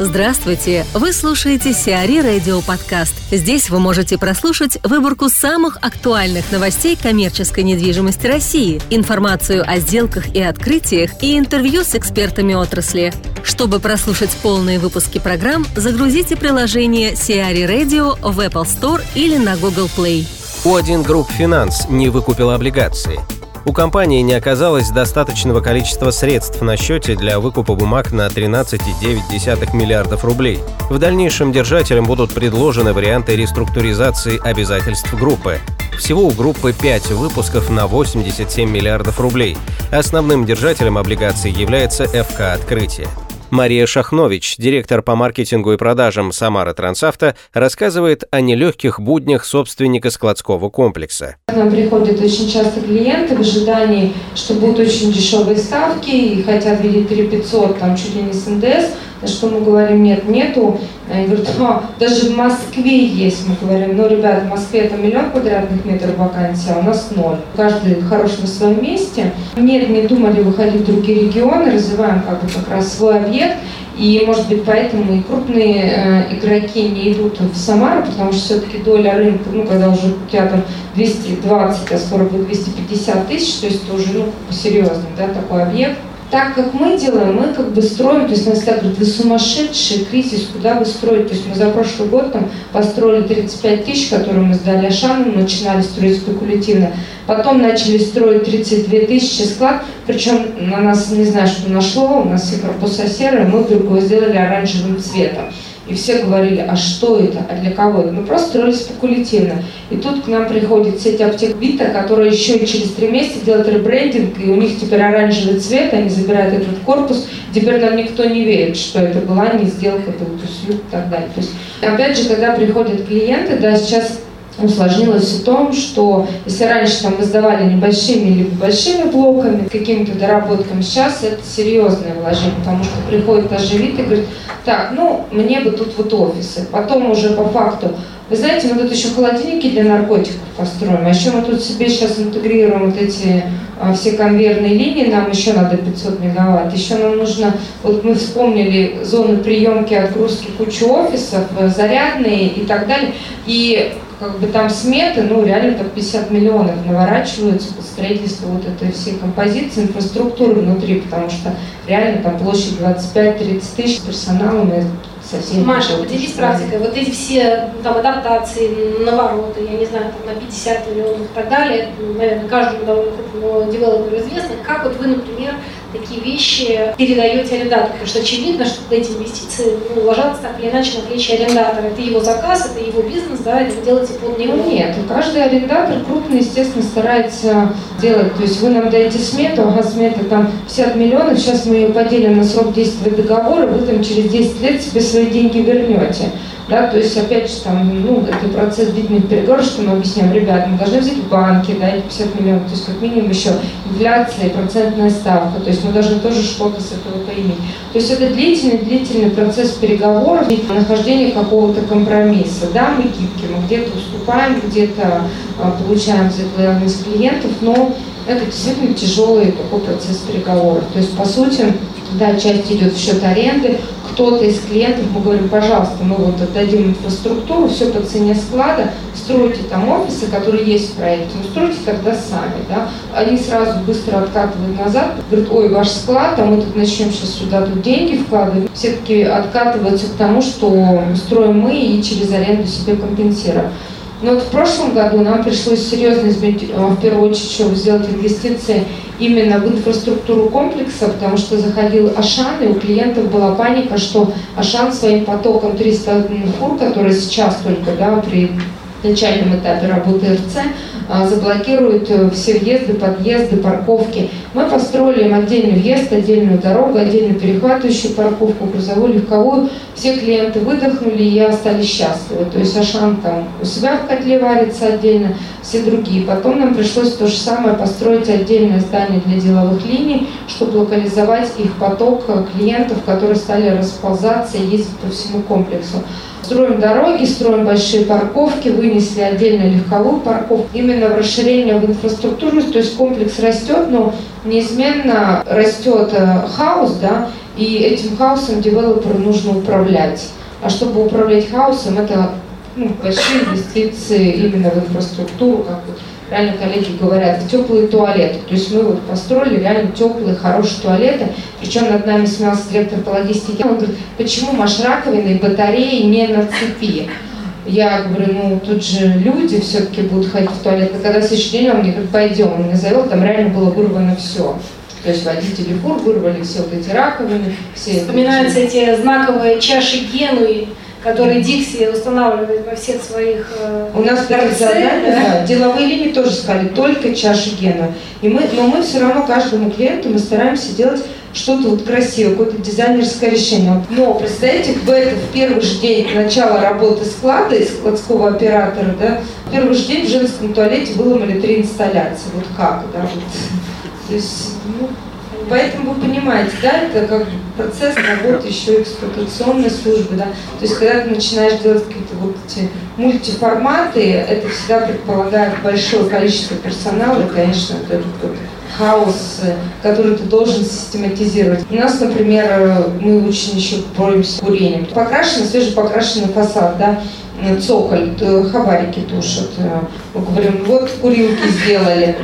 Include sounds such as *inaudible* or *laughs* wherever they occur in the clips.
Здравствуйте! Вы слушаете CRE Radio Подкаст. Здесь вы можете прослушать выборку самых актуальных новостей коммерческой недвижимости России, информацию о сделках и открытиях и интервью с экспертами отрасли. Чтобы прослушать полные выпуски программ, загрузите приложение CRE Radio в Apple Store или на Google Play. O1 Group Finance не выкупила облигации – у компании не оказалось достаточного количества средств на счете для выкупа бумаг на 13,9 миллиардов рублей. В дальнейшем держателям будут предложены варианты реструктуризации обязательств группы. Всего у группы 5 выпусков на 87 миллиардов рублей. Основным держателем облигаций является ФК «Открытие». Мария Шахнович, директор по маркетингу и продажам Самара Трансавто, рассказывает о нелегких буднях собственника складского комплекса. К нам приходят очень часто клиенты в ожидании, что будут очень дешевые ставки и хотят видеть 3500, там чуть ли не с НДС, на что мы говорим, нет, нету. Они говорят, а, даже в Москве есть. Мы говорим, ну, ребят, в Москве это миллион квадратных метров вакансий, а у нас ноль. Каждый хорош на своем месте. Нет, не думали выходить в другие регионы, развиваем как бы как раз свой объект. И, может быть, поэтому и крупные э, игроки не идут в Самару, потому что все-таки доля рынка, ну, когда уже там 220, а скоро будет 250 тысяч, то есть это уже, ну, серьезный, да, такой объект так как мы делаем, мы как бы строим, то есть нас так говорят, вы сумасшедший, кризис, куда вы строите? То есть мы за прошлый год там построили 35 тысяч, которые мы сдали Ашану, начинали строить спекулятивно. Потом начали строить 32 тысячи склад, причем на нас, не знаю, что нашло, у нас все корпуса серые, мы вдруг его сделали оранжевым цветом. И все говорили, а что это, а для кого это? Мы просто строили спекулятивно. И тут к нам приходит сеть аптек Вита, которая еще через три месяца делает ребрендинг, и у них теперь оранжевый цвет, они забирают этот корпус. Теперь нам никто не верит, что это была не сделка, это услуг и так далее. То есть, опять же, когда приходят клиенты, да, сейчас усложнилось в том, что если раньше там мы сдавали небольшими или большими блоками, какими-то доработками, сейчас это серьезное вложение, потому что приходит вид и говорит, так, ну, мне бы тут вот офисы. Потом уже по факту, вы знаете, мы тут еще холодильники для наркотиков построим, а еще мы тут себе сейчас интегрируем вот эти а, все конвейерные линии, нам еще надо 500 мегаватт. Еще нам нужно, вот мы вспомнили зоны приемки, отгрузки кучу офисов, э, зарядные и так далее. И как бы там сметы, ну, реально там 50 миллионов наворачиваются под строительство вот этой всей композиции, инфраструктуры внутри, потому что реально там площадь 25-30 тысяч персоналом, и совсем... Маша, поделись практикой. Вот эти все там адаптации, навороты, я не знаю, там на 50 миллионов и так далее, наверное, каждому довольно крупному девелоперу известно. Как вот вы, например, такие вещи передаете арендатору? Потому что очевидно, что эти инвестиции ну, ложатся так или иначе на плечи арендатора. Это его заказ, это его бизнес, да, это вы делаете под него. Ну нет, каждый арендатор крупный, естественно, старается делать. То есть вы нам даете смету, ага, смета там 50 миллионов, сейчас мы ее поделим на срок действия договора, вы там через 10 лет себе свои деньги вернете. Да, то есть, опять же, там, ну, это процесс длительных переговоров, что мы объясняем, ребят, мы должны взять в банке, да, эти 50 миллионов, то есть, как минимум еще инфляция, процентная ставка, то есть, мы должны тоже что-то с этого поиметь. То есть, это длительный-длительный процесс переговоров и нахождения какого-то компромисса, да, мы гибкие, мы где-то уступаем, где-то а, получаем за это лояльность клиентов, но это действительно тяжелый такой процесс переговоров. То есть, по сути, да, часть идет в счет аренды, кто-то из клиентов, мы говорим, пожалуйста, мы вот отдадим инфраструктуру, все по цене склада, стройте там офисы, которые есть в проекте, но стройте тогда сами, да. Они сразу быстро откатывают назад, говорят, ой, ваш склад, а мы тут начнем сейчас сюда тут деньги вкладывать. Все-таки откатываются к тому, что строим мы и через аренду себе компенсируем. Но вот в прошлом году нам пришлось серьезно изменить, э, в первую очередь, чтобы сделать инвестиции именно в инфраструктуру комплекса, потому что заходил Ашан, и у клиентов была паника, что Ашан своим потоком 300 фур, которые сейчас только да, при начальном этапе работы РЦ, заблокируют э, все въезды, подъезды, парковки. Мы построили им отдельный въезд, отдельную дорогу, отдельно перехватывающую парковку, грузовую, легковую. Все клиенты выдохнули и остались счастливы. То есть Ашан там у себя в котле варится отдельно, все другие. Потом нам пришлось то же самое построить отдельное здание для деловых линий, чтобы локализовать их поток клиентов, которые стали расползаться и ездить по всему комплексу. Строим дороги, строим большие парковки, вынесли отдельно легковую парковку. Именно в расширение в инфраструктуру, то есть комплекс растет, но неизменно растет э, хаос, да, и этим хаосом девелоперу нужно управлять. А чтобы управлять хаосом, это ну, большие инвестиции именно в инфраструктуру, как реально коллеги говорят, в теплые туалеты. То есть мы вот построили реально теплые, хорошие туалеты. Причем над нами смеялся директор по логистике. Он говорит, почему маш раковины и батареи не на цепи? Я говорю, ну тут же люди все-таки будут ходить в туалет. И когда следующий день он мне говорит, пойдем, он меня завел, там реально было вырвано все. То есть водители фур вырвали все вот эти раковины. Все Вспоминаются эти знаковые чаши Генуи, которые Дикси устанавливает во всех своих э, У нас такие задания, да? деловые линии тоже сказали, только чаши Гена. И мы, но мы все равно каждому клиенту мы стараемся делать что-то вот красивое, какое-то дизайнерское решение. Но представьте, в этот в первый же день начала работы склада и складского оператора, да, в первый же день в женском туалете выломали три инсталляции. Вот как, да, вот. То есть, ну, Поэтому вы понимаете, да, это как процесс работы еще эксплуатационной службы, да. То есть когда ты начинаешь делать какие-то вот эти мультиформаты, это всегда предполагает большое количество персонала, и, конечно, это такой хаос, который ты должен систематизировать. У нас, например, мы очень еще боремся с курением. Покрашенный, свежепокрашенный фасад, да, цоколь, хабарики тушат. Мы говорим, вот курилки сделали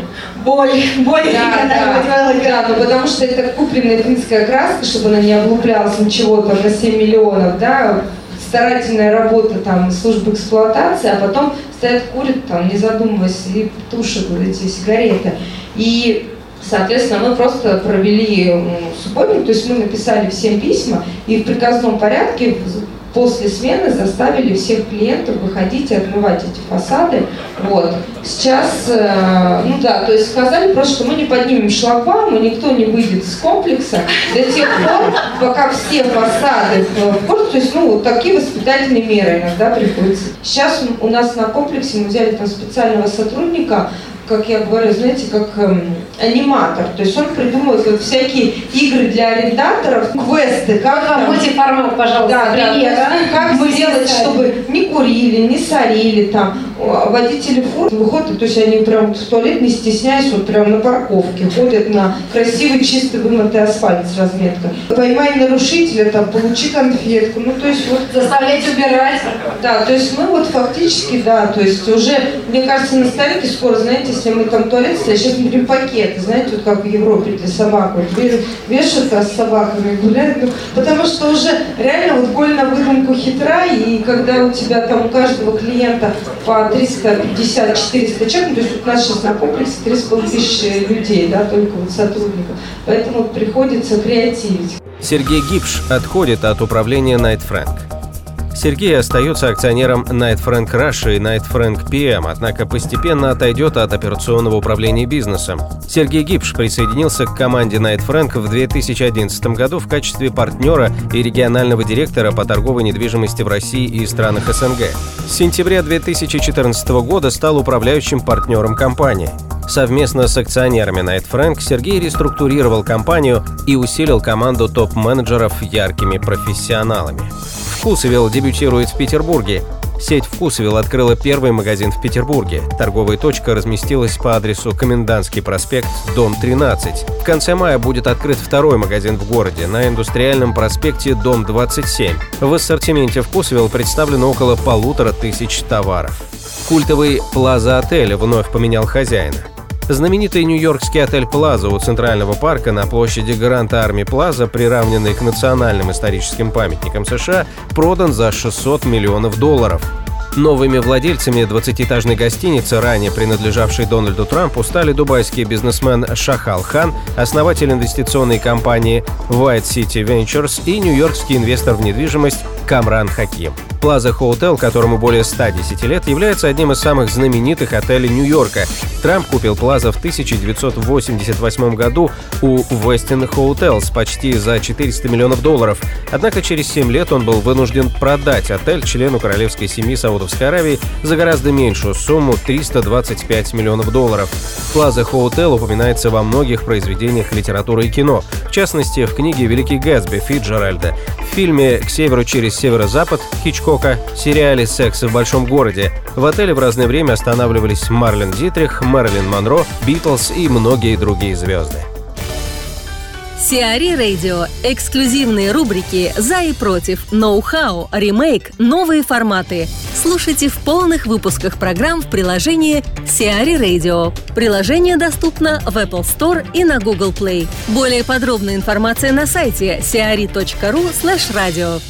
боль, боль, да, *laughs* да, да, ну потому что это купленная финская краска, чтобы она не облуплялась ничего там на 7 миллионов, да, старательная работа там службы эксплуатации, а потом стоят, курят там, не задумываясь, и тушат вот эти сигареты. И Соответственно, мы просто провели субботник, то есть мы написали всем письма и в приказном порядке после смены заставили всех клиентов выходить и отмывать эти фасады. Вот. Сейчас, э, ну да, то есть сказали просто, что мы не поднимем шлагбаум, и никто не выйдет из комплекса до тех пор, пока все фасады в порт, то есть, ну, вот такие воспитательные меры иногда приходится. Сейчас у нас на комплексе мы взяли там специального сотрудника, как я говорю, знаете, как эм, аниматор. То есть он придумывает вот всякие игры для арендаторов, квесты, как там... Мультиформат, пожалуйста, да, пример. Да, как Мы сделать, чтобы не курили, не сорили там. Водители фур выходят, то есть они прям в туалет, не стесняясь, вот прям на парковке, ходят на красивый, чистый, вымытый асфальт с разметкой. Поймай нарушителя, там, получи конфетку. Ну, то есть вот... Заставлять убирать. Да, то есть мы вот фактически, да, то есть уже, мне кажется, на столике скоро, знаете, если мы там туалет стоит, сейчас берем пакеты, знаете, вот как в Европе для собак, вот вешают с собаками, гуляют, ну, потому что уже реально вот голь на выдумку хитра, и когда у тебя там у каждого клиента по 350-400 человек, ну, то есть вот у нас сейчас на комплексе 3,5 тысячи людей, да, только вот сотрудников, поэтому приходится креативить. Сергей Гипш отходит от управления Night Frank. Сергей остается акционером Night Frank Russia и Night Frank PM, однако постепенно отойдет от операционного управления бизнесом. Сергей Гипш присоединился к команде Night Frank в 2011 году в качестве партнера и регионального директора по торговой недвижимости в России и странах СНГ. С сентября 2014 года стал управляющим партнером компании. Совместно с акционерами Night Frank Сергей реструктурировал компанию и усилил команду топ-менеджеров яркими профессионалами. Вкусвилл дебютирует в Петербурге. Сеть Вкусвилл открыла первый магазин в Петербурге. Торговая точка разместилась по адресу Комендантский проспект, дом 13. В конце мая будет открыт второй магазин в городе на Индустриальном проспекте, дом 27. В ассортименте Вкусвилл представлено около полутора тысяч товаров. Культовый Плаза Отель вновь поменял хозяина. Знаменитый нью-йоркский отель «Плаза» у Центрального парка на площади Грант Арми Плаза, приравненный к национальным историческим памятникам США, продан за 600 миллионов долларов. Новыми владельцами 20-этажной гостиницы, ранее принадлежавшей Дональду Трампу, стали дубайский бизнесмен Шахал Хан, основатель инвестиционной компании White City Ventures и нью-йоркский инвестор в недвижимость Камран Хаким. Plaza Hotel, которому более 110 лет, является одним из самых знаменитых отелей Нью-Йорка. Трамп купил Plaza в 1988 году у Westin Hotels почти за 400 миллионов долларов. Однако через 7 лет он был вынужден продать отель члену королевской семьи Саудовской Аравии за гораздо меньшую сумму 325 миллионов долларов. Plaza Hotel упоминается во многих произведениях литературы и кино, в частности, в книге «Великий Гэтсби» Фиджеральда, в фильме «К северу через северо-запад» Хичкок Хичкока, сериале «Секс в большом городе». В отеле в разное время останавливались Марлен Дитрих, Мэрилин Монро, Битлз и многие другие звезды. Сиари Радио. Эксклюзивные рубрики «За и против», «Ноу-хау», «Ремейк», «Новые форматы». Слушайте в полных выпусках программ в приложении Сиари Radio. Приложение доступно в Apple Store и на Google Play. Более подробная информация на сайте siari.ru slash radio.